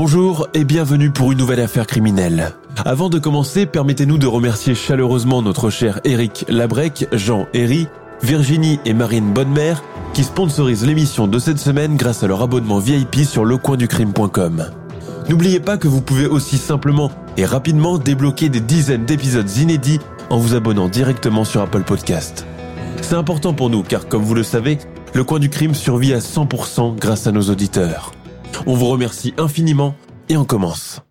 Bonjour et bienvenue pour une nouvelle affaire criminelle. Avant de commencer, permettez-nous de remercier chaleureusement notre cher Eric Labrec, Jean Herry, Virginie et Marine Bonnemère qui sponsorisent l'émission de cette semaine grâce à leur abonnement VIP sur lecoinducrime.com. N'oubliez pas que vous pouvez aussi simplement et rapidement débloquer des dizaines d'épisodes inédits en vous abonnant directement sur Apple Podcast. C'est important pour nous car comme vous le savez, le coin du crime survit à 100% grâce à nos auditeurs. On vous remercie infiniment et on commence.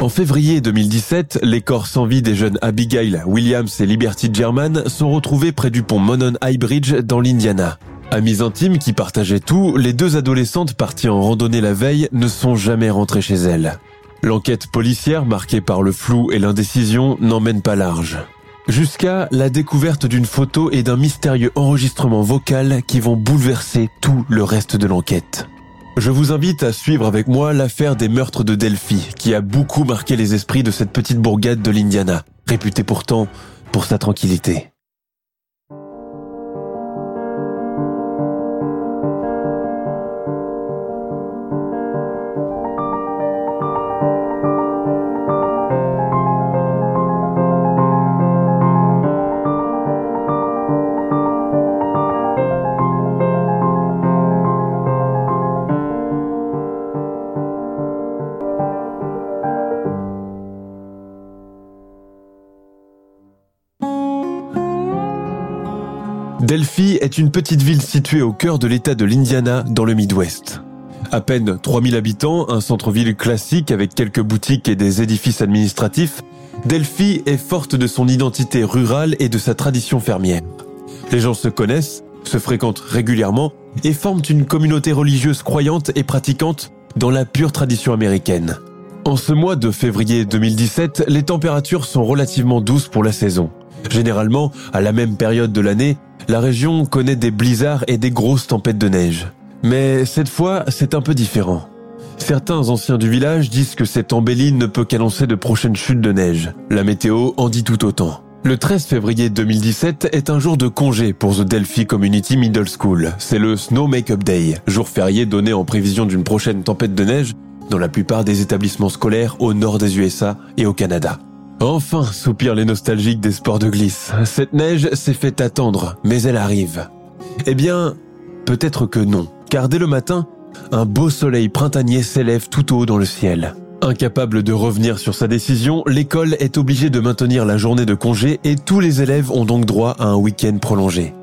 En février 2017, les corps sans vie des jeunes Abigail Williams et Liberty German sont retrouvés près du pont Monon High Bridge dans l'Indiana. Amies intimes qui partageaient tout, les deux adolescentes parties en randonnée la veille ne sont jamais rentrées chez elles. L'enquête policière marquée par le flou et l'indécision n'emmène pas large. Jusqu'à la découverte d'une photo et d'un mystérieux enregistrement vocal qui vont bouleverser tout le reste de l'enquête. Je vous invite à suivre avec moi l'affaire des meurtres de Delphi, qui a beaucoup marqué les esprits de cette petite bourgade de l'Indiana, réputée pourtant pour sa tranquillité. Delphi est une petite ville située au cœur de l'État de l'Indiana, dans le Midwest. À peine 3000 habitants, un centre-ville classique avec quelques boutiques et des édifices administratifs, Delphi est forte de son identité rurale et de sa tradition fermière. Les gens se connaissent, se fréquentent régulièrement et forment une communauté religieuse croyante et pratiquante dans la pure tradition américaine. En ce mois de février 2017, les températures sont relativement douces pour la saison. Généralement, à la même période de l'année, la région connaît des blizzards et des grosses tempêtes de neige. Mais cette fois, c'est un peu différent. Certains anciens du village disent que cette embellie ne peut qu'annoncer de prochaines chutes de neige. La météo en dit tout autant. Le 13 février 2017 est un jour de congé pour The Delphi Community Middle School. C'est le Snow Makeup Day, jour férié donné en prévision d'une prochaine tempête de neige dans la plupart des établissements scolaires au nord des USA et au Canada. Enfin, soupirent les nostalgiques des sports de glisse. Cette neige s'est fait attendre, mais elle arrive. Eh bien, peut-être que non, car dès le matin, un beau soleil printanier s'élève tout haut dans le ciel. Incapable de revenir sur sa décision, l'école est obligée de maintenir la journée de congé et tous les élèves ont donc droit à un week-end prolongé.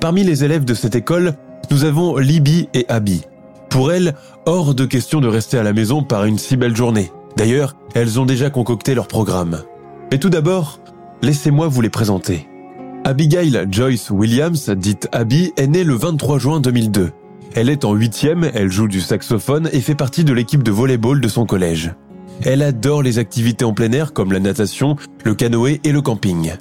Parmi les élèves de cette école, nous avons Libby et Abby. Pour elles, hors de question de rester à la maison par une si belle journée. D'ailleurs, elles ont déjà concocté leur programme. Mais tout d'abord, laissez-moi vous les présenter. Abigail Joyce Williams, dite Abby, est née le 23 juin 2002. Elle est en huitième, elle joue du saxophone et fait partie de l'équipe de volleyball de son collège. Elle adore les activités en plein air comme la natation, le canoë et le camping.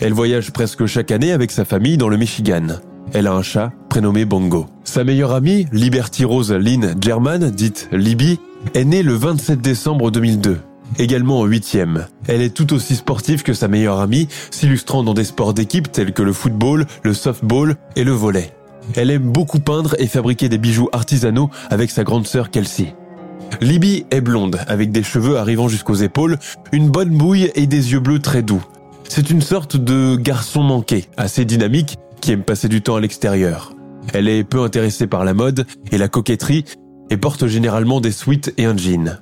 Elle voyage presque chaque année avec sa famille dans le Michigan. Elle a un chat prénommé Bongo. Sa meilleure amie, Liberty Rose Lynn German, dite Libby, est née le 27 décembre 2002. Également en huitième. Elle est tout aussi sportive que sa meilleure amie, s'illustrant dans des sports d'équipe tels que le football, le softball et le volley. Elle aime beaucoup peindre et fabriquer des bijoux artisanaux avec sa grande sœur Kelsey. Libby est blonde, avec des cheveux arrivant jusqu'aux épaules, une bonne bouille et des yeux bleus très doux. C'est une sorte de garçon manqué, assez dynamique, qui aime passer du temps à l'extérieur. Elle est peu intéressée par la mode et la coquetterie et porte généralement des sweats et un jean.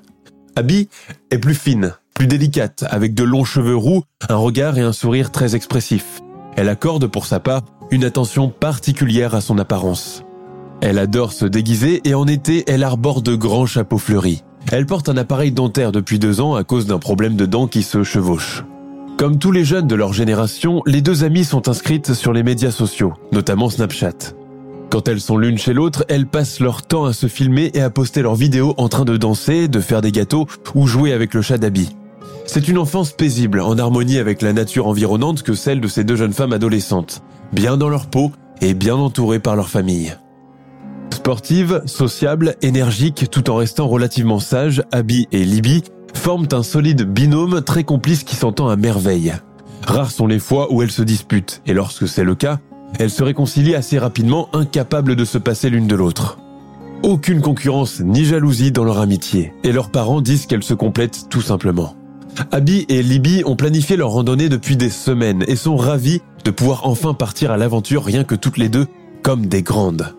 Abby est plus fine, plus délicate, avec de longs cheveux roux, un regard et un sourire très expressifs. Elle accorde pour sa part une attention particulière à son apparence. Elle adore se déguiser et en été, elle arbore de grands chapeaux fleuris. Elle porte un appareil dentaire depuis deux ans à cause d'un problème de dents qui se chevauche. Comme tous les jeunes de leur génération, les deux amies sont inscrites sur les médias sociaux, notamment Snapchat. Quand elles sont l'une chez l'autre, elles passent leur temps à se filmer et à poster leurs vidéos en train de danser, de faire des gâteaux ou jouer avec le chat d'Abby. C'est une enfance paisible, en harmonie avec la nature environnante que celle de ces deux jeunes femmes adolescentes, bien dans leur peau et bien entourées par leur famille. Sportives, sociables, énergiques, tout en restant relativement sages, Abby et Libby forment un solide binôme très complice qui s'entend à merveille. Rares sont les fois où elles se disputent, et lorsque c'est le cas, elles se réconcilient assez rapidement, incapables de se passer l'une de l'autre. Aucune concurrence ni jalousie dans leur amitié, et leurs parents disent qu'elles se complètent tout simplement. Abby et Libby ont planifié leur randonnée depuis des semaines et sont ravis de pouvoir enfin partir à l'aventure rien que toutes les deux comme des grandes.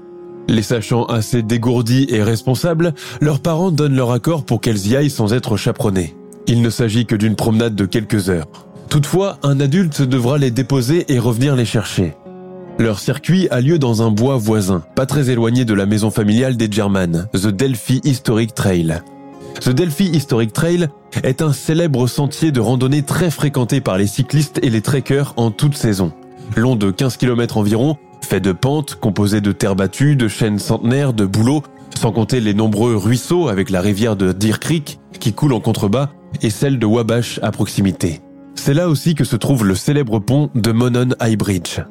Les sachant assez dégourdies et responsables, leurs parents donnent leur accord pour qu'elles y aillent sans être chaperonnées. Il ne s'agit que d'une promenade de quelques heures. Toutefois, un adulte devra les déposer et revenir les chercher. Leur circuit a lieu dans un bois voisin, pas très éloigné de la maison familiale des German, The Delphi Historic Trail. The Delphi Historic Trail est un célèbre sentier de randonnée très fréquenté par les cyclistes et les trekkers en toute saison. Long de 15 km environ, fait de pentes, composé de terre battue, de chênes centenaires, de bouleaux, sans compter les nombreux ruisseaux avec la rivière de Deer Creek qui coule en contrebas et celle de Wabash à proximité. C'est là aussi que se trouve le célèbre pont de Monon High Bridge.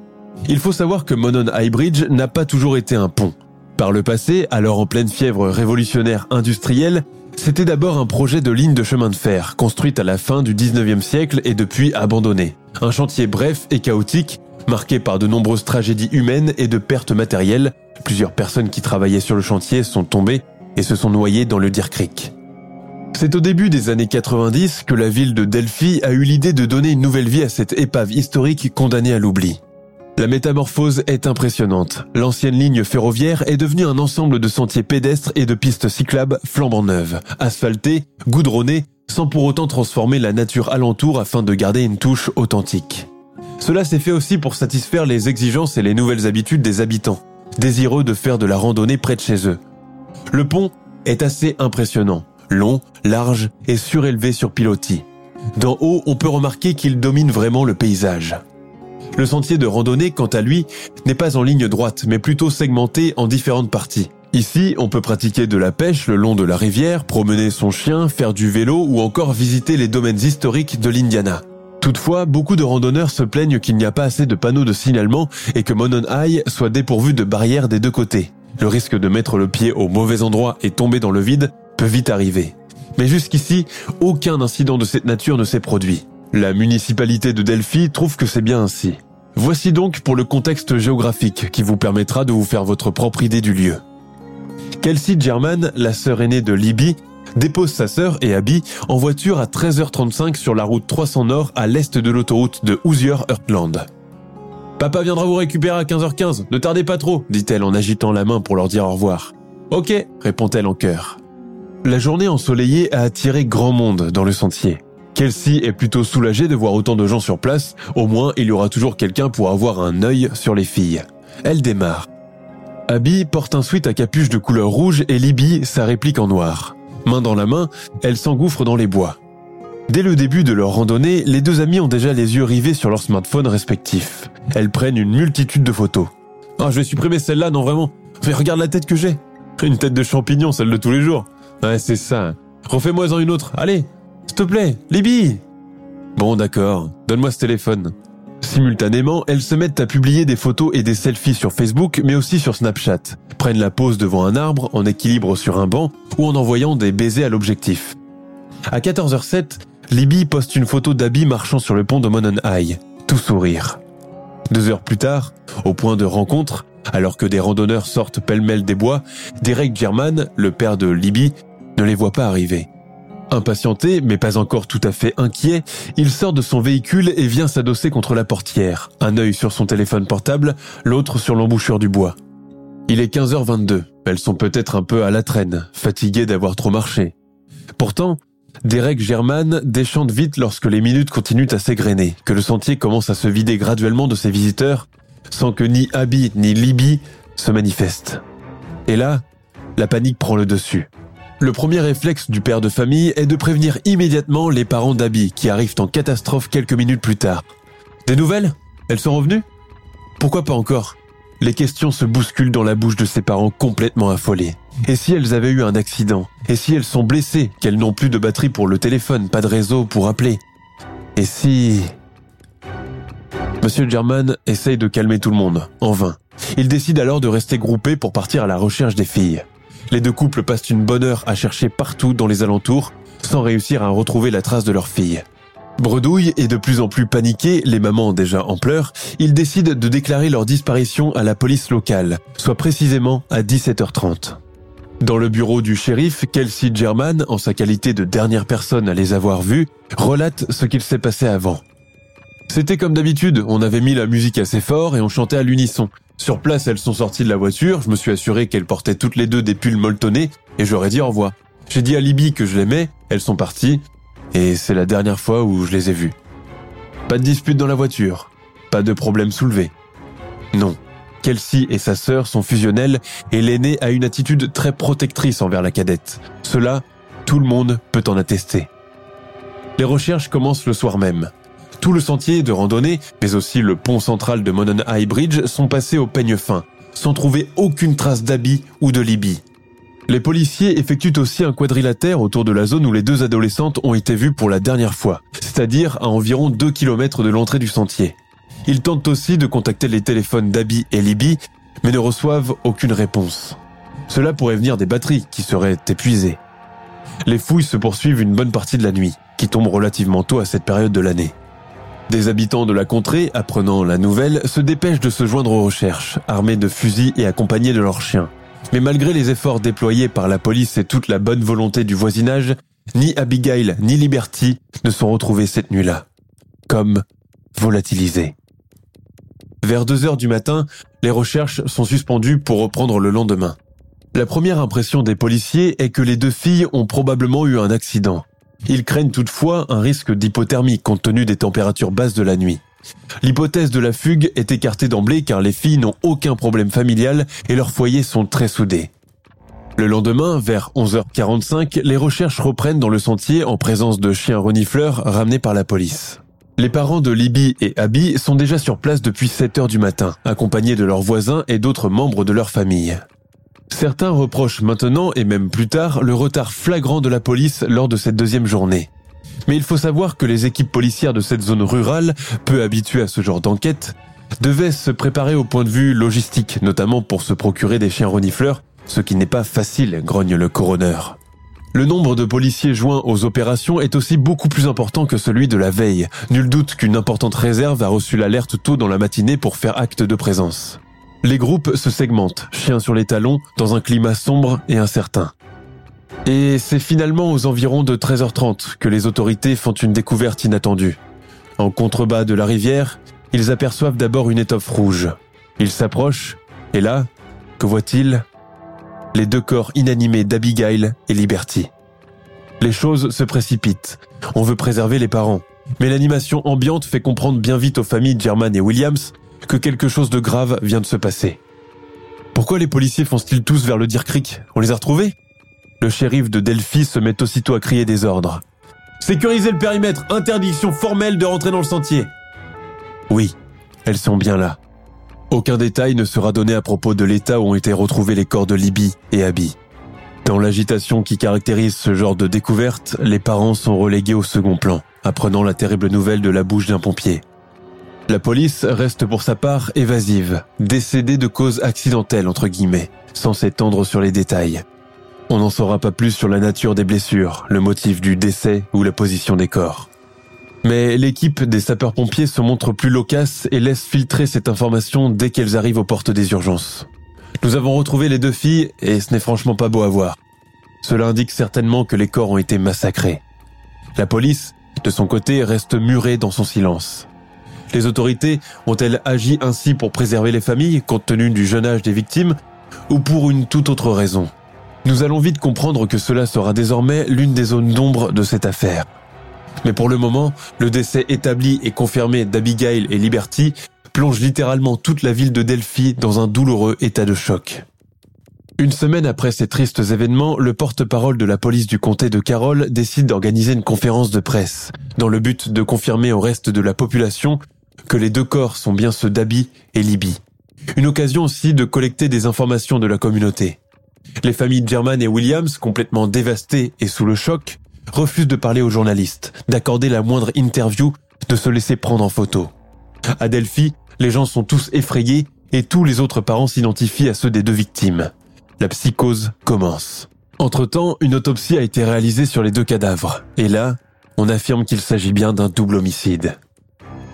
Il faut savoir que Monon High Bridge n'a pas toujours été un pont. Par le passé, alors en pleine fièvre révolutionnaire industrielle, c'était d'abord un projet de ligne de chemin de fer, construite à la fin du 19e siècle et depuis abandonné. Un chantier bref et chaotique marqué par de nombreuses tragédies humaines et de pertes matérielles. Plusieurs personnes qui travaillaient sur le chantier sont tombées et se sont noyées dans le Deer Creek. C'est au début des années 90 que la ville de Delphi a eu l'idée de donner une nouvelle vie à cette épave historique condamnée à l'oubli. La métamorphose est impressionnante. L'ancienne ligne ferroviaire est devenue un ensemble de sentiers pédestres et de pistes cyclables flambant neuves, asphaltées, goudronnées, sans pour autant transformer la nature alentour afin de garder une touche authentique. Cela s'est fait aussi pour satisfaire les exigences et les nouvelles habitudes des habitants, désireux de faire de la randonnée près de chez eux. Le pont est assez impressionnant, long, large et surélevé sur pilotis. D'en haut, on peut remarquer qu'il domine vraiment le paysage. Le sentier de randonnée, quant à lui, n'est pas en ligne droite, mais plutôt segmenté en différentes parties. Ici, on peut pratiquer de la pêche le long de la rivière, promener son chien, faire du vélo ou encore visiter les domaines historiques de l'Indiana. Toutefois, beaucoup de randonneurs se plaignent qu'il n'y a pas assez de panneaux de signalement et que Monon High soit dépourvu de barrières des deux côtés. Le risque de mettre le pied au mauvais endroit et tomber dans le vide peut vite arriver. Mais jusqu'ici, aucun incident de cette nature ne s'est produit. La municipalité de Delphi trouve que c'est bien ainsi. Voici donc pour le contexte géographique qui vous permettra de vous faire votre propre idée du lieu. Kelsey German, la sœur aînée de Libby, dépose sa sœur et Abby en voiture à 13h35 sur la route 300 Nord à l'est de l'autoroute de Hoosier-Heartland. Papa viendra vous récupérer à 15h15, ne tardez pas trop, dit-elle en agitant la main pour leur dire au revoir. Ok, répond-elle en chœur. La journée ensoleillée a attiré grand monde dans le sentier. Kelsey est plutôt soulagée de voir autant de gens sur place, au moins il y aura toujours quelqu'un pour avoir un œil sur les filles. Elle démarre. Abby porte un sweat à capuche de couleur rouge et Libby sa réplique en noir. Main dans la main, elles s'engouffrent dans les bois. Dès le début de leur randonnée, les deux amies ont déjà les yeux rivés sur leurs smartphones respectifs. Elles prennent une multitude de photos. Ah, je vais supprimer celle-là, non vraiment. Mais regarde la tête que j'ai. Une tête de champignon, celle de tous les jours. Ouais, c'est ça. Refais-moi-en une autre. Allez, s'il te plaît, Libby. Bon, d'accord. Donne-moi ce téléphone. Simultanément, elles se mettent à publier des photos et des selfies sur Facebook, mais aussi sur Snapchat. Prennent la pose devant un arbre, en équilibre sur un banc, ou en envoyant des baisers à l'objectif. À 14h07, Libby poste une photo d'Abby marchant sur le pont de Monon High, tout sourire. Deux heures plus tard, au point de rencontre, alors que des randonneurs sortent pêle-mêle des bois, Derek German, le père de Libby, ne les voit pas arriver. Impatienté, mais pas encore tout à fait inquiet, il sort de son véhicule et vient s'adosser contre la portière, un œil sur son téléphone portable, l'autre sur l'embouchure du bois. Il est 15h22, elles sont peut-être un peu à la traîne, fatiguées d'avoir trop marché. Pourtant, Derek German déchante vite lorsque les minutes continuent à s'égrener, que le sentier commence à se vider graduellement de ses visiteurs, sans que ni Abby ni Libby se manifestent. Et là, la panique prend le dessus. Le premier réflexe du père de famille est de prévenir immédiatement les parents d'Abby qui arrivent en catastrophe quelques minutes plus tard. Des nouvelles? Elles sont revenues? Pourquoi pas encore? Les questions se bousculent dans la bouche de ses parents complètement affolés. Et si elles avaient eu un accident? Et si elles sont blessées? Qu'elles n'ont plus de batterie pour le téléphone, pas de réseau pour appeler? Et si... Monsieur German essaye de calmer tout le monde, en vain? Il décide alors de rester groupé pour partir à la recherche des filles. Les deux couples passent une bonne heure à chercher partout dans les alentours, sans réussir à retrouver la trace de leur fille. Bredouille et de plus en plus paniqués, les mamans déjà en pleurs, ils décident de déclarer leur disparition à la police locale, soit précisément à 17h30. Dans le bureau du shérif, Kelsey German, en sa qualité de dernière personne à les avoir vus, relate ce qu'il s'est passé avant. C'était comme d'habitude, on avait mis la musique assez fort et on chantait à l'unisson. Sur place, elles sont sorties de la voiture, je me suis assuré qu'elles portaient toutes les deux des pulls molletonnés et j'aurais dit au revoir. J'ai dit à Libby que je l'aimais, elles sont parties et c'est la dernière fois où je les ai vues. Pas de dispute dans la voiture, pas de problème soulevé. Non. Kelsey et sa sœur sont fusionnelles et l'aînée a une attitude très protectrice envers la cadette. Cela, tout le monde peut en attester. Les recherches commencent le soir même. Tout le sentier de randonnée, mais aussi le pont central de Monon High Bridge sont passés au peigne fin, sans trouver aucune trace d'Abby ou de Libby. Les policiers effectuent aussi un quadrilatère autour de la zone où les deux adolescentes ont été vues pour la dernière fois, c'est-à-dire à environ 2 km de l'entrée du sentier. Ils tentent aussi de contacter les téléphones d'Abby et Libby, mais ne reçoivent aucune réponse. Cela pourrait venir des batteries qui seraient épuisées. Les fouilles se poursuivent une bonne partie de la nuit, qui tombe relativement tôt à cette période de l'année. Des habitants de la contrée, apprenant la nouvelle, se dépêchent de se joindre aux recherches, armés de fusils et accompagnés de leurs chiens. Mais malgré les efforts déployés par la police et toute la bonne volonté du voisinage, ni Abigail ni Liberty ne sont retrouvés cette nuit-là. Comme volatilisés. Vers 2 heures du matin, les recherches sont suspendues pour reprendre le lendemain. La première impression des policiers est que les deux filles ont probablement eu un accident. Ils craignent toutefois un risque d'hypothermie compte tenu des températures basses de la nuit. L'hypothèse de la fugue est écartée d'emblée car les filles n'ont aucun problème familial et leurs foyers sont très soudés. Le lendemain, vers 11h45, les recherches reprennent dans le sentier en présence de chiens renifleurs ramenés par la police. Les parents de Libby et Abby sont déjà sur place depuis 7 heures du matin, accompagnés de leurs voisins et d'autres membres de leur famille. Certains reprochent maintenant, et même plus tard, le retard flagrant de la police lors de cette deuxième journée. Mais il faut savoir que les équipes policières de cette zone rurale, peu habituées à ce genre d'enquête, devaient se préparer au point de vue logistique, notamment pour se procurer des chiens renifleurs, ce qui n'est pas facile, grogne le coroner. Le nombre de policiers joints aux opérations est aussi beaucoup plus important que celui de la veille. Nul doute qu'une importante réserve a reçu l'alerte tôt dans la matinée pour faire acte de présence. Les groupes se segmentent, chiens sur les talons, dans un climat sombre et incertain. Et c'est finalement aux environs de 13h30 que les autorités font une découverte inattendue. En contrebas de la rivière, ils aperçoivent d'abord une étoffe rouge. Ils s'approchent, et là, que voient-ils? Les deux corps inanimés d'Abigail et Liberty. Les choses se précipitent. On veut préserver les parents. Mais l'animation ambiante fait comprendre bien vite aux familles German et Williams que quelque chose de grave vient de se passer. Pourquoi les policiers foncent-ils tous vers le Deer Creek On les a retrouvés? Le shérif de Delphi se met aussitôt à crier des ordres. Sécurisez le périmètre, interdiction formelle de rentrer dans le sentier. Oui, elles sont bien là. Aucun détail ne sera donné à propos de l'état où ont été retrouvés les corps de Libby et Abby. Dans l'agitation qui caractérise ce genre de découverte, les parents sont relégués au second plan, apprenant la terrible nouvelle de la bouche d'un pompier. La police reste pour sa part évasive, décédée de cause accidentelle entre guillemets, sans s'étendre sur les détails. On n'en saura pas plus sur la nature des blessures, le motif du décès ou la position des corps. Mais l'équipe des sapeurs-pompiers se montre plus loquace et laisse filtrer cette information dès qu'elles arrivent aux portes des urgences. Nous avons retrouvé les deux filles et ce n'est franchement pas beau à voir. Cela indique certainement que les corps ont été massacrés. La police, de son côté, reste murée dans son silence. Les autorités ont-elles agi ainsi pour préserver les familles, compte tenu du jeune âge des victimes, ou pour une toute autre raison? Nous allons vite comprendre que cela sera désormais l'une des zones d'ombre de cette affaire. Mais pour le moment, le décès établi et confirmé d'Abigail et Liberty plonge littéralement toute la ville de Delphi dans un douloureux état de choc. Une semaine après ces tristes événements, le porte-parole de la police du comté de Carroll décide d'organiser une conférence de presse, dans le but de confirmer au reste de la population que les deux corps sont bien ceux d'Abby et Libby. Une occasion aussi de collecter des informations de la communauté. Les familles German et Williams, complètement dévastées et sous le choc, refusent de parler aux journalistes, d'accorder la moindre interview, de se laisser prendre en photo. À Delphi, les gens sont tous effrayés et tous les autres parents s'identifient à ceux des deux victimes. La psychose commence. Entre-temps, une autopsie a été réalisée sur les deux cadavres. Et là, on affirme qu'il s'agit bien d'un double homicide.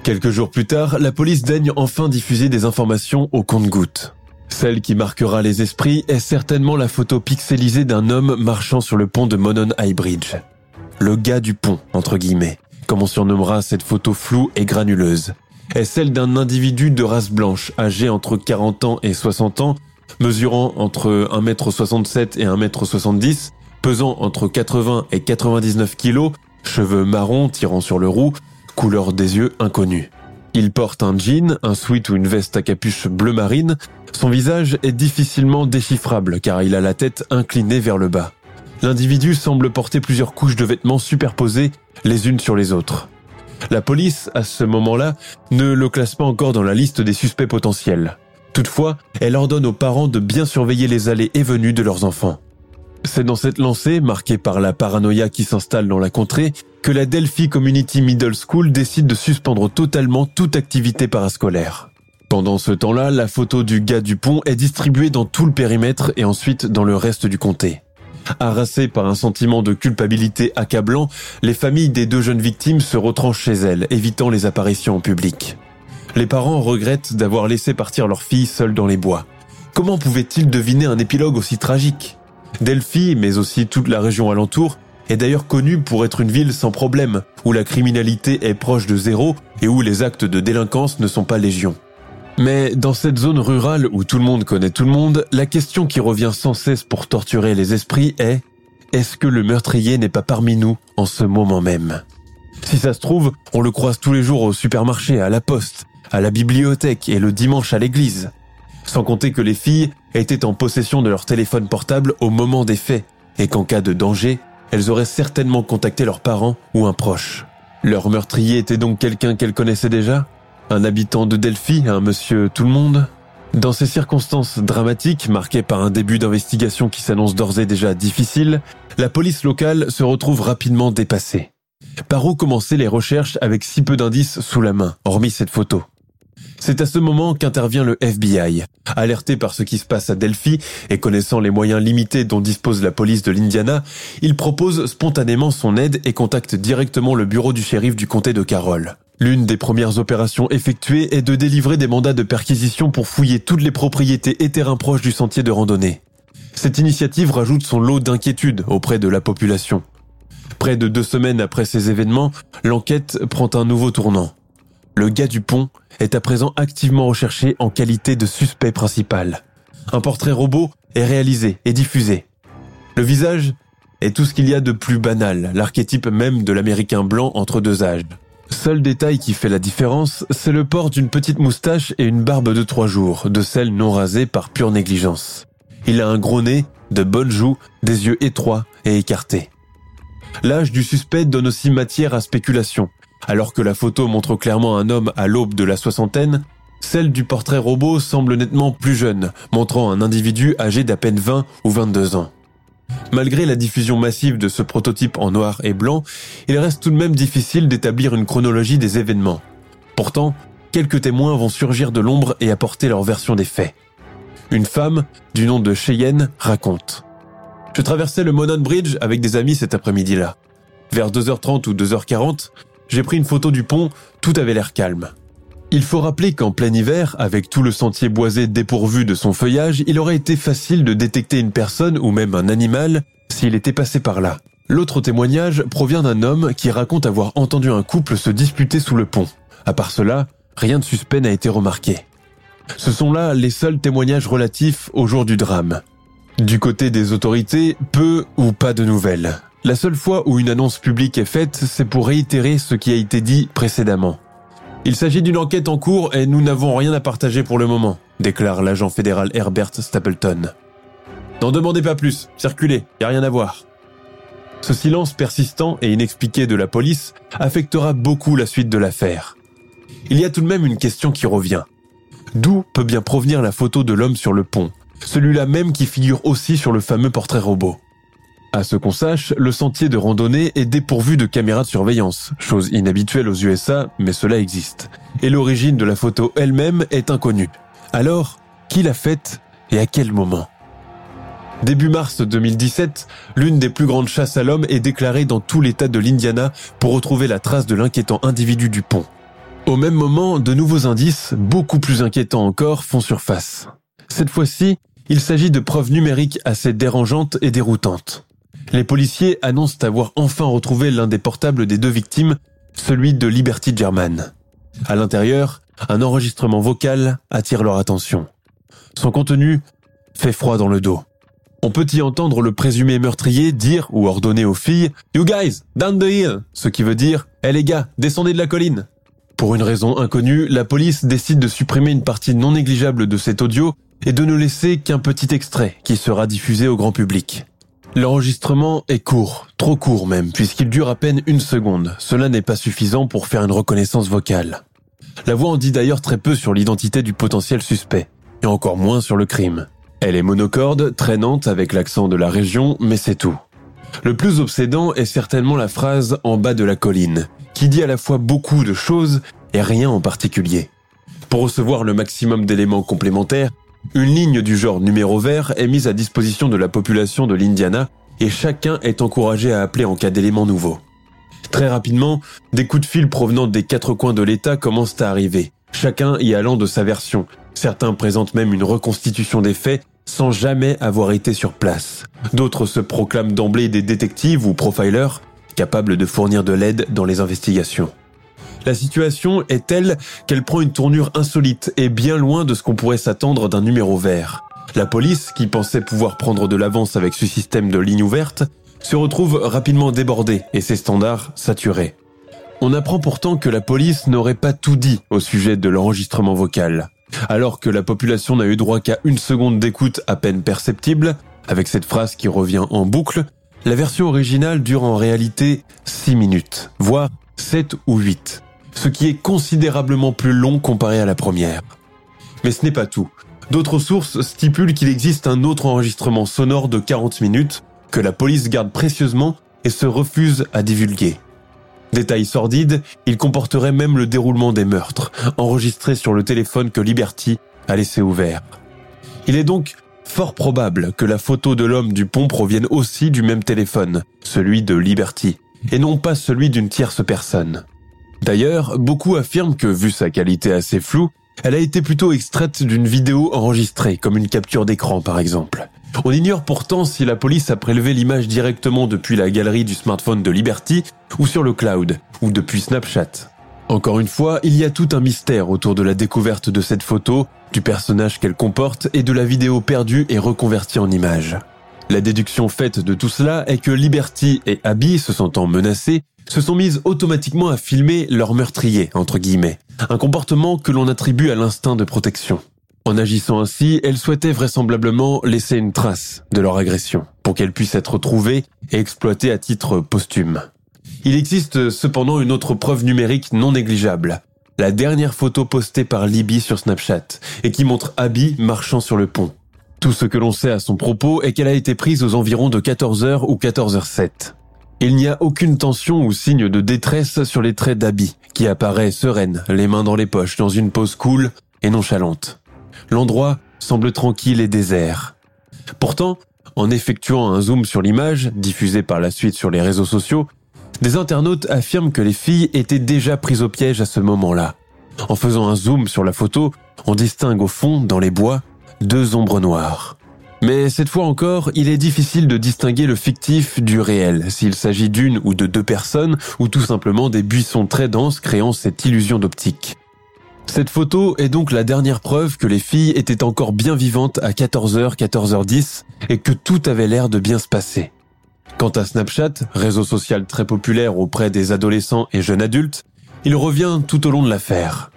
Quelques jours plus tard, la police daigne enfin diffuser des informations au compte-gouttes. Celle qui marquera les esprits est certainement la photo pixelisée d'un homme marchant sur le pont de Monon High Bridge. Le gars du pont, entre guillemets, comme on surnommera cette photo floue et granuleuse, est celle d'un individu de race blanche, âgé entre 40 ans et 60 ans, mesurant entre 1m67 et 1m70, pesant entre 80 et 99 kg, cheveux marrons tirant sur le roux, couleur des yeux inconnue. Il porte un jean, un sweat ou une veste à capuche bleu marine. Son visage est difficilement déchiffrable car il a la tête inclinée vers le bas. L'individu semble porter plusieurs couches de vêtements superposées les unes sur les autres. La police, à ce moment-là, ne le classe pas encore dans la liste des suspects potentiels. Toutefois, elle ordonne aux parents de bien surveiller les allées et venues de leurs enfants. C'est dans cette lancée, marquée par la paranoïa qui s'installe dans la contrée, que la Delphi Community Middle School décide de suspendre totalement toute activité parascolaire. Pendant ce temps-là, la photo du gars du pont est distribuée dans tout le périmètre et ensuite dans le reste du comté. Harassées par un sentiment de culpabilité accablant, les familles des deux jeunes victimes se retranchent chez elles, évitant les apparitions en public. Les parents regrettent d'avoir laissé partir leur fille seule dans les bois. Comment pouvaient-ils deviner un épilogue aussi tragique? Delphi, mais aussi toute la région alentour, est d'ailleurs connue pour être une ville sans problème, où la criminalité est proche de zéro et où les actes de délinquance ne sont pas légion. Mais dans cette zone rurale où tout le monde connaît tout le monde, la question qui revient sans cesse pour torturer les esprits est est-ce que le meurtrier n'est pas parmi nous en ce moment même? Si ça se trouve, on le croise tous les jours au supermarché, à la poste, à la bibliothèque et le dimanche à l'église. Sans compter que les filles étaient en possession de leur téléphone portable au moment des faits et qu'en cas de danger, elles auraient certainement contacté leurs parents ou un proche. Leur meurtrier était donc quelqu'un qu'elles connaissaient déjà? Un habitant de Delphi, un monsieur tout le monde Dans ces circonstances dramatiques, marquées par un début d'investigation qui s'annonce d'ores et déjà difficile, la police locale se retrouve rapidement dépassée. Par où commencer les recherches avec si peu d'indices sous la main, hormis cette photo? C'est à ce moment qu'intervient le FBI. Alerté par ce qui se passe à Delphi et connaissant les moyens limités dont dispose la police de l'Indiana, il propose spontanément son aide et contacte directement le bureau du shérif du comté de Carroll. L'une des premières opérations effectuées est de délivrer des mandats de perquisition pour fouiller toutes les propriétés et terrains proches du sentier de randonnée. Cette initiative rajoute son lot d'inquiétude auprès de la population. Près de deux semaines après ces événements, l'enquête prend un nouveau tournant. Le gars du pont est à présent activement recherché en qualité de suspect principal. Un portrait robot est réalisé et diffusé. Le visage est tout ce qu'il y a de plus banal, l'archétype même de l'américain blanc entre deux âges. Seul détail qui fait la différence, c'est le port d'une petite moustache et une barbe de trois jours, de celle non rasée par pure négligence. Il a un gros nez, de bonnes joues, des yeux étroits et écartés. L'âge du suspect donne aussi matière à spéculation. Alors que la photo montre clairement un homme à l'aube de la soixantaine, celle du portrait robot semble nettement plus jeune, montrant un individu âgé d'à peine 20 ou 22 ans. Malgré la diffusion massive de ce prototype en noir et blanc, il reste tout de même difficile d'établir une chronologie des événements. Pourtant, quelques témoins vont surgir de l'ombre et apporter leur version des faits. Une femme, du nom de Cheyenne, raconte. Je traversais le Monon Bridge avec des amis cet après-midi-là. Vers 2h30 ou 2h40, j'ai pris une photo du pont, tout avait l'air calme. Il faut rappeler qu'en plein hiver, avec tout le sentier boisé dépourvu de son feuillage, il aurait été facile de détecter une personne ou même un animal s'il était passé par là. L'autre témoignage provient d'un homme qui raconte avoir entendu un couple se disputer sous le pont. À part cela, rien de suspect n'a été remarqué. Ce sont là les seuls témoignages relatifs au jour du drame. Du côté des autorités, peu ou pas de nouvelles. La seule fois où une annonce publique est faite, c'est pour réitérer ce qui a été dit précédemment. Il s'agit d'une enquête en cours et nous n'avons rien à partager pour le moment, déclare l'agent fédéral Herbert Stapleton. N'en demandez pas plus, circulez, y a rien à voir. Ce silence persistant et inexpliqué de la police affectera beaucoup la suite de l'affaire. Il y a tout de même une question qui revient. D'où peut bien provenir la photo de l'homme sur le pont, celui-là même qui figure aussi sur le fameux portrait robot? À ce qu'on sache, le sentier de randonnée est dépourvu de caméras de surveillance, chose inhabituelle aux USA, mais cela existe. Et l'origine de la photo elle-même est inconnue. Alors, qui l'a faite et à quel moment? Début mars 2017, l'une des plus grandes chasses à l'homme est déclarée dans tout l'état de l'Indiana pour retrouver la trace de l'inquiétant individu du pont. Au même moment, de nouveaux indices, beaucoup plus inquiétants encore, font surface. Cette fois-ci, il s'agit de preuves numériques assez dérangeantes et déroutantes. Les policiers annoncent avoir enfin retrouvé l'un des portables des deux victimes, celui de Liberty German. À l'intérieur, un enregistrement vocal attire leur attention. Son contenu fait froid dans le dos. On peut y entendre le présumé meurtrier dire ou ordonner aux filles You guys, down the hill, ce qui veut dire Eh les gars, descendez de la colline. Pour une raison inconnue, la police décide de supprimer une partie non négligeable de cet audio et de ne laisser qu'un petit extrait qui sera diffusé au grand public. L'enregistrement est court, trop court même, puisqu'il dure à peine une seconde. Cela n'est pas suffisant pour faire une reconnaissance vocale. La voix en dit d'ailleurs très peu sur l'identité du potentiel suspect, et encore moins sur le crime. Elle est monocorde, traînante avec l'accent de la région, mais c'est tout. Le plus obsédant est certainement la phrase en bas de la colline, qui dit à la fois beaucoup de choses et rien en particulier. Pour recevoir le maximum d'éléments complémentaires, une ligne du genre numéro vert est mise à disposition de la population de l'Indiana et chacun est encouragé à appeler en cas d'éléments nouveaux. Très rapidement, des coups de fil provenant des quatre coins de l'État commencent à arriver, chacun y allant de sa version. Certains présentent même une reconstitution des faits sans jamais avoir été sur place. D'autres se proclament d'emblée des détectives ou profilers, capables de fournir de l'aide dans les investigations. La situation est telle qu'elle prend une tournure insolite et bien loin de ce qu'on pourrait s'attendre d'un numéro vert. La police, qui pensait pouvoir prendre de l'avance avec ce système de ligne ouverte, se retrouve rapidement débordée et ses standards saturés. On apprend pourtant que la police n'aurait pas tout dit au sujet de l'enregistrement vocal. Alors que la population n'a eu droit qu'à une seconde d'écoute à peine perceptible, avec cette phrase qui revient en boucle, la version originale dure en réalité 6 minutes, voire 7 ou 8, ce qui est considérablement plus long comparé à la première. Mais ce n'est pas tout. D'autres sources stipulent qu'il existe un autre enregistrement sonore de 40 minutes que la police garde précieusement et se refuse à divulguer. Détail sordide, il comporterait même le déroulement des meurtres, enregistrés sur le téléphone que Liberty a laissé ouvert. Il est donc fort probable que la photo de l'homme du pont provienne aussi du même téléphone, celui de Liberty, et non pas celui d'une tierce personne. D'ailleurs, beaucoup affirment que, vu sa qualité assez floue, elle a été plutôt extraite d'une vidéo enregistrée, comme une capture d'écran par exemple. On ignore pourtant si la police a prélevé l'image directement depuis la galerie du smartphone de Liberty ou sur le cloud ou depuis Snapchat. Encore une fois, il y a tout un mystère autour de la découverte de cette photo, du personnage qu'elle comporte et de la vidéo perdue et reconvertie en image. La déduction faite de tout cela est que Liberty et Abby, se sentant menacées, se sont mises automatiquement à filmer leur meurtrier, entre guillemets, un comportement que l'on attribue à l'instinct de protection. En agissant ainsi, elles souhaitaient vraisemblablement laisser une trace de leur agression, pour qu'elle puisse être trouvée et exploitée à titre posthume. Il existe cependant une autre preuve numérique non négligeable. La dernière photo postée par Libby sur Snapchat, et qui montre Abby marchant sur le pont. Tout ce que l'on sait à son propos est qu'elle a été prise aux environs de 14h ou 14h07. Il n'y a aucune tension ou signe de détresse sur les traits d'Abby, qui apparaît sereine, les mains dans les poches, dans une pose cool et nonchalante l'endroit semble tranquille et désert. Pourtant, en effectuant un zoom sur l'image, diffusée par la suite sur les réseaux sociaux, des internautes affirment que les filles étaient déjà prises au piège à ce moment-là. En faisant un zoom sur la photo, on distingue au fond, dans les bois, deux ombres noires. Mais cette fois encore, il est difficile de distinguer le fictif du réel, s'il s'agit d'une ou de deux personnes, ou tout simplement des buissons très denses créant cette illusion d'optique. Cette photo est donc la dernière preuve que les filles étaient encore bien vivantes à 14h, 14h10 et que tout avait l'air de bien se passer. Quant à Snapchat, réseau social très populaire auprès des adolescents et jeunes adultes, il revient tout au long de l'affaire.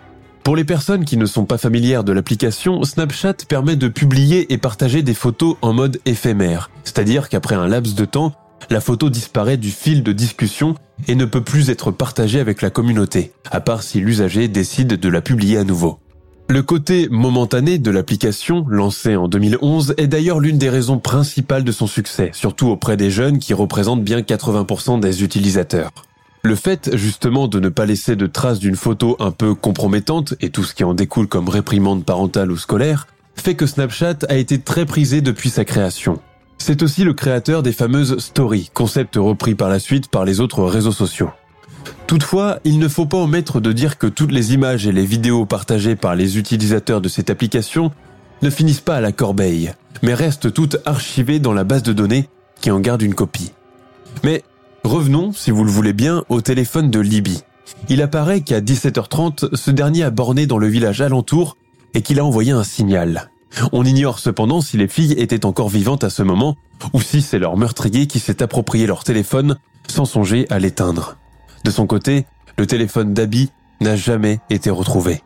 Pour les personnes qui ne sont pas familières de l'application, Snapchat permet de publier et partager des photos en mode éphémère, c'est-à-dire qu'après un laps de temps, la photo disparaît du fil de discussion et ne peut plus être partagée avec la communauté, à part si l'usager décide de la publier à nouveau. Le côté momentané de l'application, lancée en 2011, est d'ailleurs l'une des raisons principales de son succès, surtout auprès des jeunes qui représentent bien 80% des utilisateurs. Le fait justement de ne pas laisser de traces d'une photo un peu compromettante et tout ce qui en découle comme réprimande parentale ou scolaire fait que Snapchat a été très prisé depuis sa création. C'est aussi le créateur des fameuses stories, concept repris par la suite par les autres réseaux sociaux. Toutefois, il ne faut pas omettre de dire que toutes les images et les vidéos partagées par les utilisateurs de cette application ne finissent pas à la corbeille, mais restent toutes archivées dans la base de données qui en garde une copie. Mais revenons, si vous le voulez bien, au téléphone de Libby. Il apparaît qu'à 17h30, ce dernier a borné dans le village alentour et qu'il a envoyé un signal. On ignore cependant si les filles étaient encore vivantes à ce moment ou si c'est leur meurtrier qui s'est approprié leur téléphone sans songer à l'éteindre. De son côté, le téléphone d'Abby n'a jamais été retrouvé.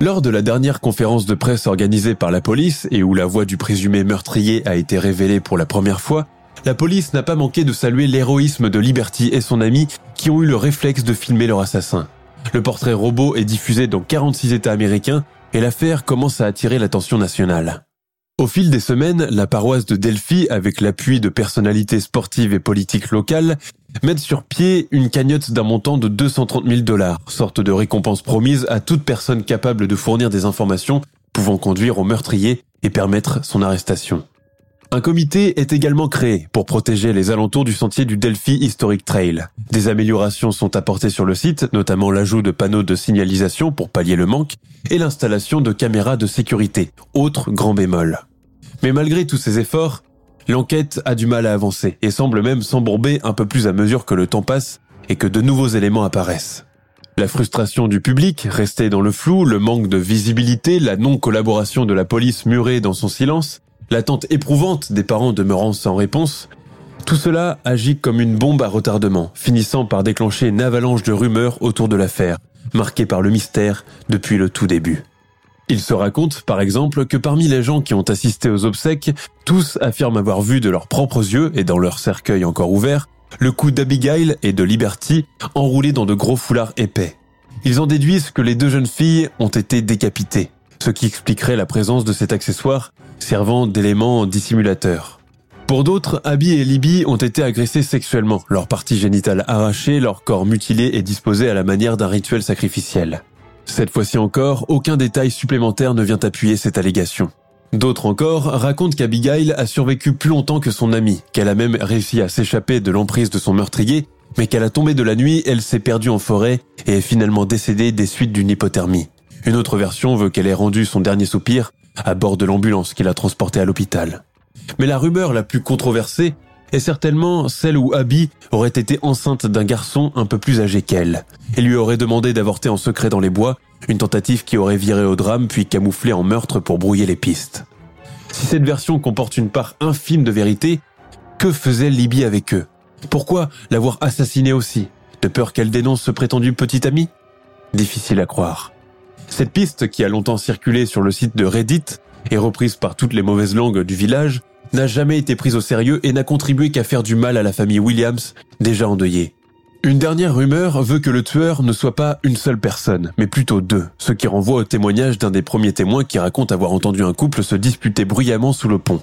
Lors de la dernière conférence de presse organisée par la police et où la voix du présumé meurtrier a été révélée pour la première fois, la police n'a pas manqué de saluer l'héroïsme de Liberty et son ami qui ont eu le réflexe de filmer leur assassin. Le portrait robot est diffusé dans 46 États américains et l'affaire commence à attirer l'attention nationale. Au fil des semaines, la paroisse de Delphi, avec l'appui de personnalités sportives et politiques locales, met sur pied une cagnotte d'un montant de 230 000 dollars, sorte de récompense promise à toute personne capable de fournir des informations pouvant conduire au meurtrier et permettre son arrestation. Un comité est également créé pour protéger les alentours du sentier du Delphi Historic Trail. Des améliorations sont apportées sur le site, notamment l'ajout de panneaux de signalisation pour pallier le manque et l'installation de caméras de sécurité, autre grand bémol. Mais malgré tous ces efforts, l'enquête a du mal à avancer et semble même s'embourber un peu plus à mesure que le temps passe et que de nouveaux éléments apparaissent. La frustration du public, resté dans le flou, le manque de visibilité, la non-collaboration de la police murée dans son silence, l'attente éprouvante des parents demeurant sans réponse, tout cela agit comme une bombe à retardement, finissant par déclencher une avalanche de rumeurs autour de l'affaire, marquée par le mystère depuis le tout début. Il se raconte, par exemple, que parmi les gens qui ont assisté aux obsèques, tous affirment avoir vu de leurs propres yeux et dans leur cercueil encore ouvert, le cou d'Abigail et de Liberty enroulés dans de gros foulards épais. Ils en déduisent que les deux jeunes filles ont été décapitées, ce qui expliquerait la présence de cet accessoire servant d'élément dissimulateur. Pour d'autres, Abby et Libby ont été agressés sexuellement, leurs parties génitales arrachées, leur corps mutilés et disposés à la manière d'un rituel sacrificiel. Cette fois-ci encore, aucun détail supplémentaire ne vient appuyer cette allégation. D'autres encore racontent qu'Abigail a survécu plus longtemps que son amie, qu'elle a même réussi à s'échapper de l'emprise de son meurtrier, mais qu'à la tombée de la nuit, elle s'est perdue en forêt et est finalement décédée des suites d'une hypothermie. Une autre version veut qu'elle ait rendu son dernier soupir à bord de l'ambulance qui l'a transportée à l'hôpital. Mais la rumeur la plus controversée est certainement celle où Abby aurait été enceinte d'un garçon un peu plus âgé qu'elle et lui aurait demandé d'avorter en secret dans les bois, une tentative qui aurait viré au drame puis camouflé en meurtre pour brouiller les pistes. Si cette version comporte une part infime de vérité, que faisait Libby avec eux? Pourquoi l'avoir assassiné aussi De peur qu'elle dénonce ce prétendu petit ami? Difficile à croire. Cette piste, qui a longtemps circulé sur le site de Reddit et reprise par toutes les mauvaises langues du village, n'a jamais été prise au sérieux et n'a contribué qu'à faire du mal à la famille Williams, déjà endeuillée. Une dernière rumeur veut que le tueur ne soit pas une seule personne, mais plutôt deux, ce qui renvoie au témoignage d'un des premiers témoins qui raconte avoir entendu un couple se disputer bruyamment sous le pont.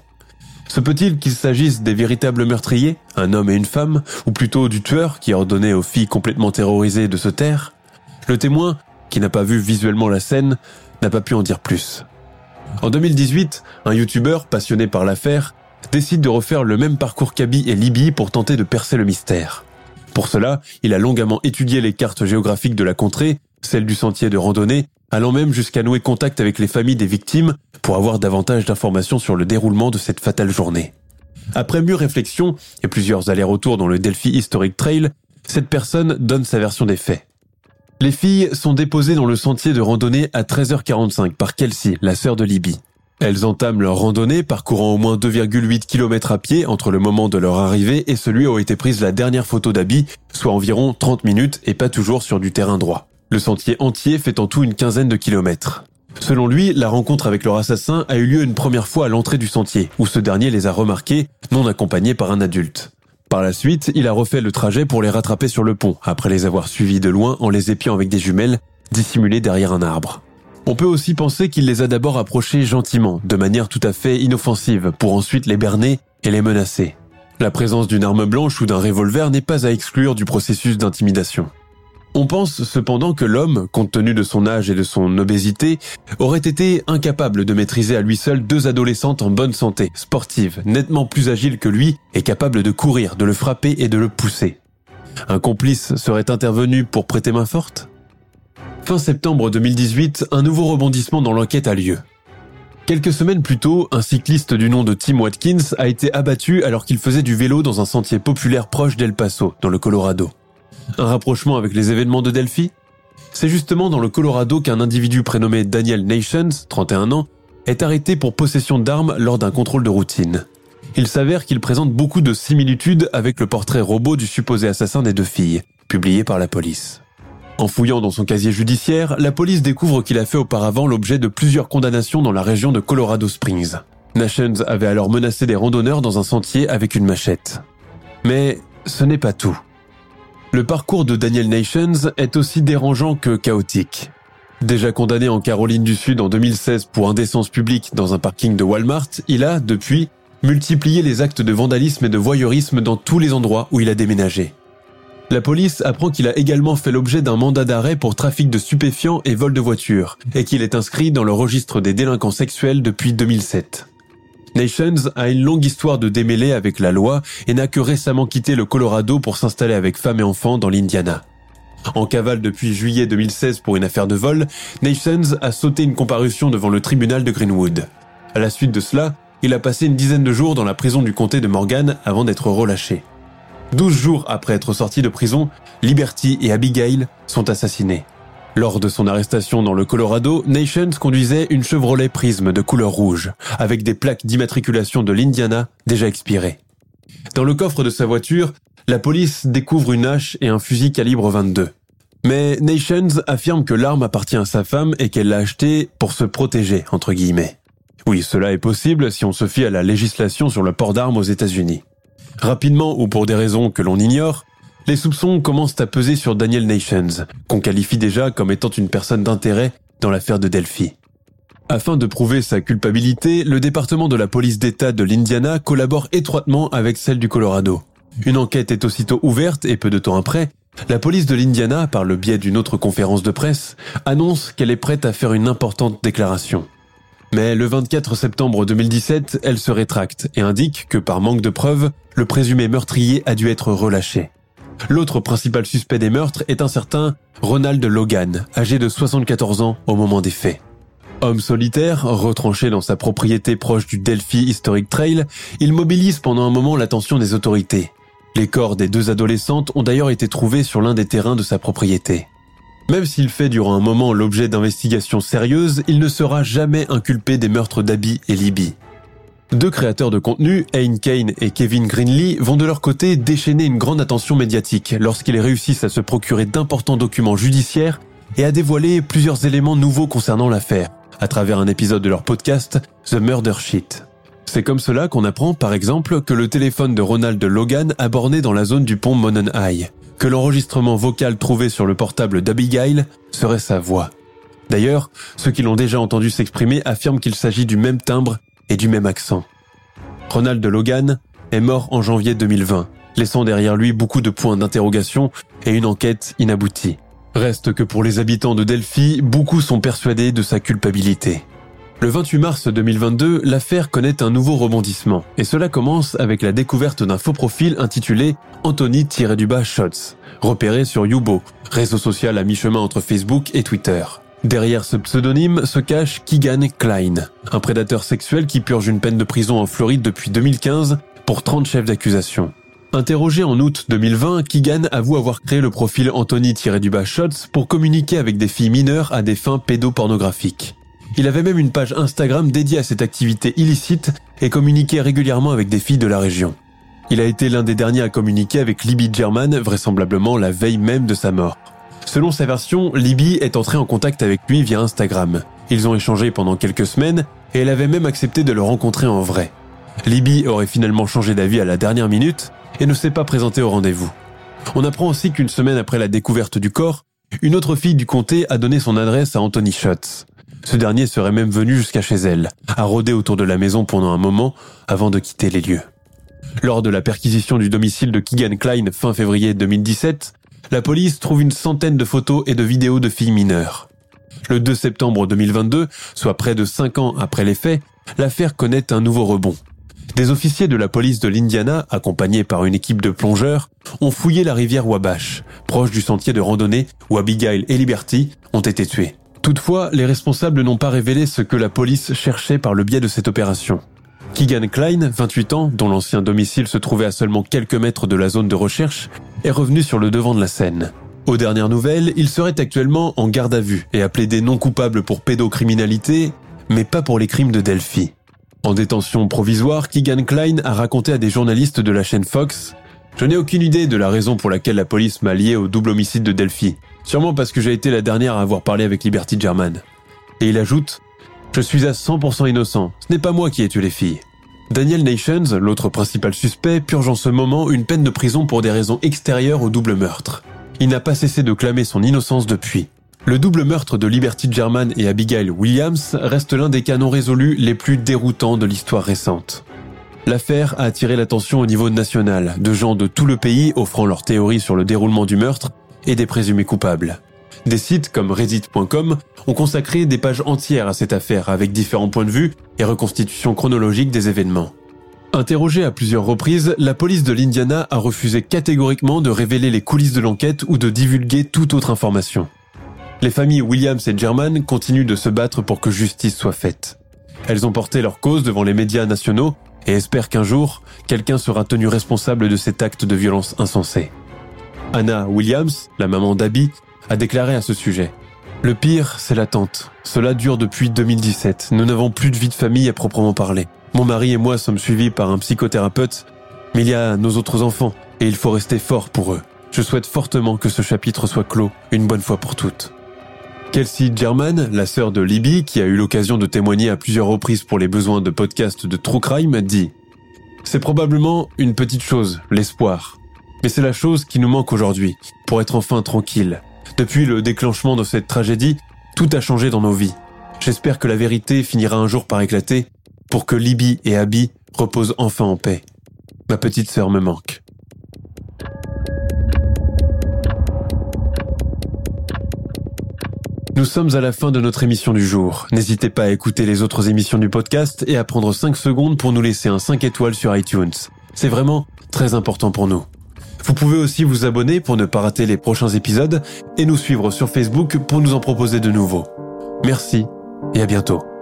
Se peut-il qu'il s'agisse des véritables meurtriers, un homme et une femme, ou plutôt du tueur qui a ordonné aux filles complètement terrorisées de se taire? Le témoin, qui n'a pas vu visuellement la scène, n'a pas pu en dire plus. En 2018, un youtubeur passionné par l'affaire décide de refaire le même parcours qu'Abby et Libby pour tenter de percer le mystère. Pour cela, il a longuement étudié les cartes géographiques de la contrée, celles du sentier de randonnée, allant même jusqu'à nouer contact avec les familles des victimes pour avoir davantage d'informations sur le déroulement de cette fatale journée. Après mûre réflexion et plusieurs allers-retours dans le Delphi Historic Trail, cette personne donne sa version des faits. Les filles sont déposées dans le sentier de randonnée à 13h45 par Kelsey, la sœur de Libby. Elles entament leur randonnée parcourant au moins 2,8 km à pied entre le moment de leur arrivée et celui où a été prise la dernière photo d'Abby, soit environ 30 minutes et pas toujours sur du terrain droit. Le sentier entier fait en tout une quinzaine de kilomètres. Selon lui, la rencontre avec leur assassin a eu lieu une première fois à l'entrée du sentier, où ce dernier les a remarqués, non accompagnés par un adulte. Par la suite, il a refait le trajet pour les rattraper sur le pont, après les avoir suivis de loin en les épiant avec des jumelles, dissimulées derrière un arbre. On peut aussi penser qu'il les a d'abord approchés gentiment, de manière tout à fait inoffensive, pour ensuite les berner et les menacer. La présence d'une arme blanche ou d'un revolver n'est pas à exclure du processus d'intimidation. On pense cependant que l'homme, compte tenu de son âge et de son obésité, aurait été incapable de maîtriser à lui seul deux adolescentes en bonne santé, sportives, nettement plus agiles que lui et capables de courir, de le frapper et de le pousser. Un complice serait intervenu pour prêter main forte? Fin septembre 2018, un nouveau rebondissement dans l'enquête a lieu. Quelques semaines plus tôt, un cycliste du nom de Tim Watkins a été abattu alors qu'il faisait du vélo dans un sentier populaire proche d'El Paso, dans le Colorado. Un rapprochement avec les événements de Delphi C'est justement dans le Colorado qu'un individu prénommé Daniel Nations, 31 ans, est arrêté pour possession d'armes lors d'un contrôle de routine. Il s'avère qu'il présente beaucoup de similitudes avec le portrait robot du supposé assassin des deux filles, publié par la police. En fouillant dans son casier judiciaire, la police découvre qu'il a fait auparavant l'objet de plusieurs condamnations dans la région de Colorado Springs. Nations avait alors menacé des randonneurs dans un sentier avec une machette. Mais ce n'est pas tout. Le parcours de Daniel Nations est aussi dérangeant que chaotique. Déjà condamné en Caroline du Sud en 2016 pour indécence publique dans un parking de Walmart, il a, depuis, multiplié les actes de vandalisme et de voyeurisme dans tous les endroits où il a déménagé. La police apprend qu'il a également fait l'objet d'un mandat d'arrêt pour trafic de stupéfiants et vol de voitures, et qu'il est inscrit dans le registre des délinquants sexuels depuis 2007. Nations a une longue histoire de démêlés avec la loi et n'a que récemment quitté le Colorado pour s'installer avec femme et enfants dans l'Indiana. En cavale depuis juillet 2016 pour une affaire de vol, Nations a sauté une comparution devant le tribunal de Greenwood. À la suite de cela, il a passé une dizaine de jours dans la prison du comté de Morgan avant d'être relâché. Douze jours après être sorti de prison, Liberty et Abigail sont assassinés. Lors de son arrestation dans le Colorado, Nations conduisait une Chevrolet Prism de couleur rouge, avec des plaques d'immatriculation de l'Indiana déjà expirées. Dans le coffre de sa voiture, la police découvre une hache et un fusil calibre 22. Mais Nations affirme que l'arme appartient à sa femme et qu'elle l'a achetée pour se protéger, entre guillemets. Oui, cela est possible si on se fie à la législation sur le port d'armes aux États-Unis. Rapidement ou pour des raisons que l'on ignore, les soupçons commencent à peser sur Daniel Nations, qu'on qualifie déjà comme étant une personne d'intérêt dans l'affaire de Delphi. Afin de prouver sa culpabilité, le département de la police d'État de l'Indiana collabore étroitement avec celle du Colorado. Une enquête est aussitôt ouverte et peu de temps après, la police de l'Indiana, par le biais d'une autre conférence de presse, annonce qu'elle est prête à faire une importante déclaration. Mais le 24 septembre 2017, elle se rétracte et indique que par manque de preuves, le présumé meurtrier a dû être relâché. L'autre principal suspect des meurtres est un certain Ronald Logan, âgé de 74 ans au moment des faits. Homme solitaire, retranché dans sa propriété proche du Delphi Historic Trail, il mobilise pendant un moment l'attention des autorités. Les corps des deux adolescentes ont d'ailleurs été trouvés sur l'un des terrains de sa propriété. Même s'il fait durant un moment l'objet d'investigations sérieuses, il ne sera jamais inculpé des meurtres d'Abby et Libby. Deux créateurs de contenu, Ayn Kane et Kevin Greenlee, vont de leur côté déchaîner une grande attention médiatique lorsqu'ils réussissent à se procurer d'importants documents judiciaires et à dévoiler plusieurs éléments nouveaux concernant l'affaire, à travers un épisode de leur podcast The Murder Sheet. C'est comme cela qu'on apprend par exemple que le téléphone de Ronald Logan a borné dans la zone du pont Monon High, que l'enregistrement vocal trouvé sur le portable d'Abigail serait sa voix. D'ailleurs, ceux qui l'ont déjà entendu s'exprimer affirment qu'il s'agit du même timbre et du même accent. Ronald Logan est mort en janvier 2020, laissant derrière lui beaucoup de points d'interrogation et une enquête inaboutie. Reste que pour les habitants de Delphi, beaucoup sont persuadés de sa culpabilité. Le 28 mars 2022, l'affaire connaît un nouveau rebondissement, et cela commence avec la découverte d'un faux profil intitulé Anthony-Shots, repéré sur Yubo, réseau social à mi-chemin entre Facebook et Twitter. Derrière ce pseudonyme se cache Keegan Klein, un prédateur sexuel qui purge une peine de prison en Floride depuis 2015 pour 30 chefs d'accusation. Interrogé en août 2020, Keegan avoue avoir créé le profil Anthony-Shots pour communiquer avec des filles mineures à des fins pédopornographiques. Il avait même une page Instagram dédiée à cette activité illicite et communiquait régulièrement avec des filles de la région. Il a été l'un des derniers à communiquer avec Libby German, vraisemblablement la veille même de sa mort. Selon sa version, Libby est entrée en contact avec lui via Instagram. Ils ont échangé pendant quelques semaines et elle avait même accepté de le rencontrer en vrai. Libby aurait finalement changé d'avis à la dernière minute et ne s'est pas présentée au rendez-vous. On apprend aussi qu'une semaine après la découverte du corps, une autre fille du comté a donné son adresse à Anthony Schutz. Ce dernier serait même venu jusqu'à chez elle, à rôder autour de la maison pendant un moment avant de quitter les lieux. Lors de la perquisition du domicile de Keegan Klein fin février 2017, la police trouve une centaine de photos et de vidéos de filles mineures. Le 2 septembre 2022, soit près de 5 ans après les faits, l'affaire connaît un nouveau rebond. Des officiers de la police de l'Indiana, accompagnés par une équipe de plongeurs, ont fouillé la rivière Wabash, proche du sentier de randonnée où Abigail et Liberty ont été tués. Toutefois, les responsables n'ont pas révélé ce que la police cherchait par le biais de cette opération. Keegan Klein, 28 ans, dont l'ancien domicile se trouvait à seulement quelques mètres de la zone de recherche, est revenu sur le devant de la scène. Aux dernières nouvelles, il serait actuellement en garde à vue et a plaidé non coupable pour pédocriminalité, mais pas pour les crimes de Delphi. En détention provisoire, Keegan Klein a raconté à des journalistes de la chaîne Fox Je n'ai aucune idée de la raison pour laquelle la police m'a lié au double homicide de Delphi. Sûrement parce que j'ai été la dernière à avoir parlé avec Liberty German. Et il ajoute Je suis à 100% innocent. Ce n'est pas moi qui ai tué les filles. Daniel Nations, l'autre principal suspect, purge en ce moment une peine de prison pour des raisons extérieures au double meurtre. Il n'a pas cessé de clamer son innocence depuis. Le double meurtre de Liberty German et Abigail Williams reste l'un des canons résolus les plus déroutants de l'histoire récente. L'affaire a attiré l'attention au niveau national, de gens de tout le pays offrant leurs théories sur le déroulement du meurtre et des présumés coupables. Des sites comme Reddit.com ont consacré des pages entières à cette affaire avec différents points de vue et reconstitutions chronologiques des événements. Interrogée à plusieurs reprises, la police de l'Indiana a refusé catégoriquement de révéler les coulisses de l'enquête ou de divulguer toute autre information. Les familles Williams et German continuent de se battre pour que justice soit faite. Elles ont porté leur cause devant les médias nationaux et espèrent qu'un jour, quelqu'un sera tenu responsable de cet acte de violence insensé. Anna Williams, la maman d'Abby, a déclaré à ce sujet. Le pire, c'est l'attente. Cela dure depuis 2017. Nous n'avons plus de vie de famille à proprement parler. Mon mari et moi sommes suivis par un psychothérapeute, mais il y a nos autres enfants, et il faut rester fort pour eux. Je souhaite fortement que ce chapitre soit clos, une bonne fois pour toutes. Kelsey German, la sœur de Libby, qui a eu l'occasion de témoigner à plusieurs reprises pour les besoins de podcasts de True Crime, dit C'est probablement une petite chose, l'espoir. Mais c'est la chose qui nous manque aujourd'hui, pour être enfin tranquille. Depuis le déclenchement de cette tragédie, tout a changé dans nos vies. J'espère que la vérité finira un jour par éclater pour que Libby et Abby reposent enfin en paix. Ma petite sœur me manque. Nous sommes à la fin de notre émission du jour. N'hésitez pas à écouter les autres émissions du podcast et à prendre 5 secondes pour nous laisser un 5 étoiles sur iTunes. C'est vraiment très important pour nous. Vous pouvez aussi vous abonner pour ne pas rater les prochains épisodes et nous suivre sur Facebook pour nous en proposer de nouveaux. Merci et à bientôt.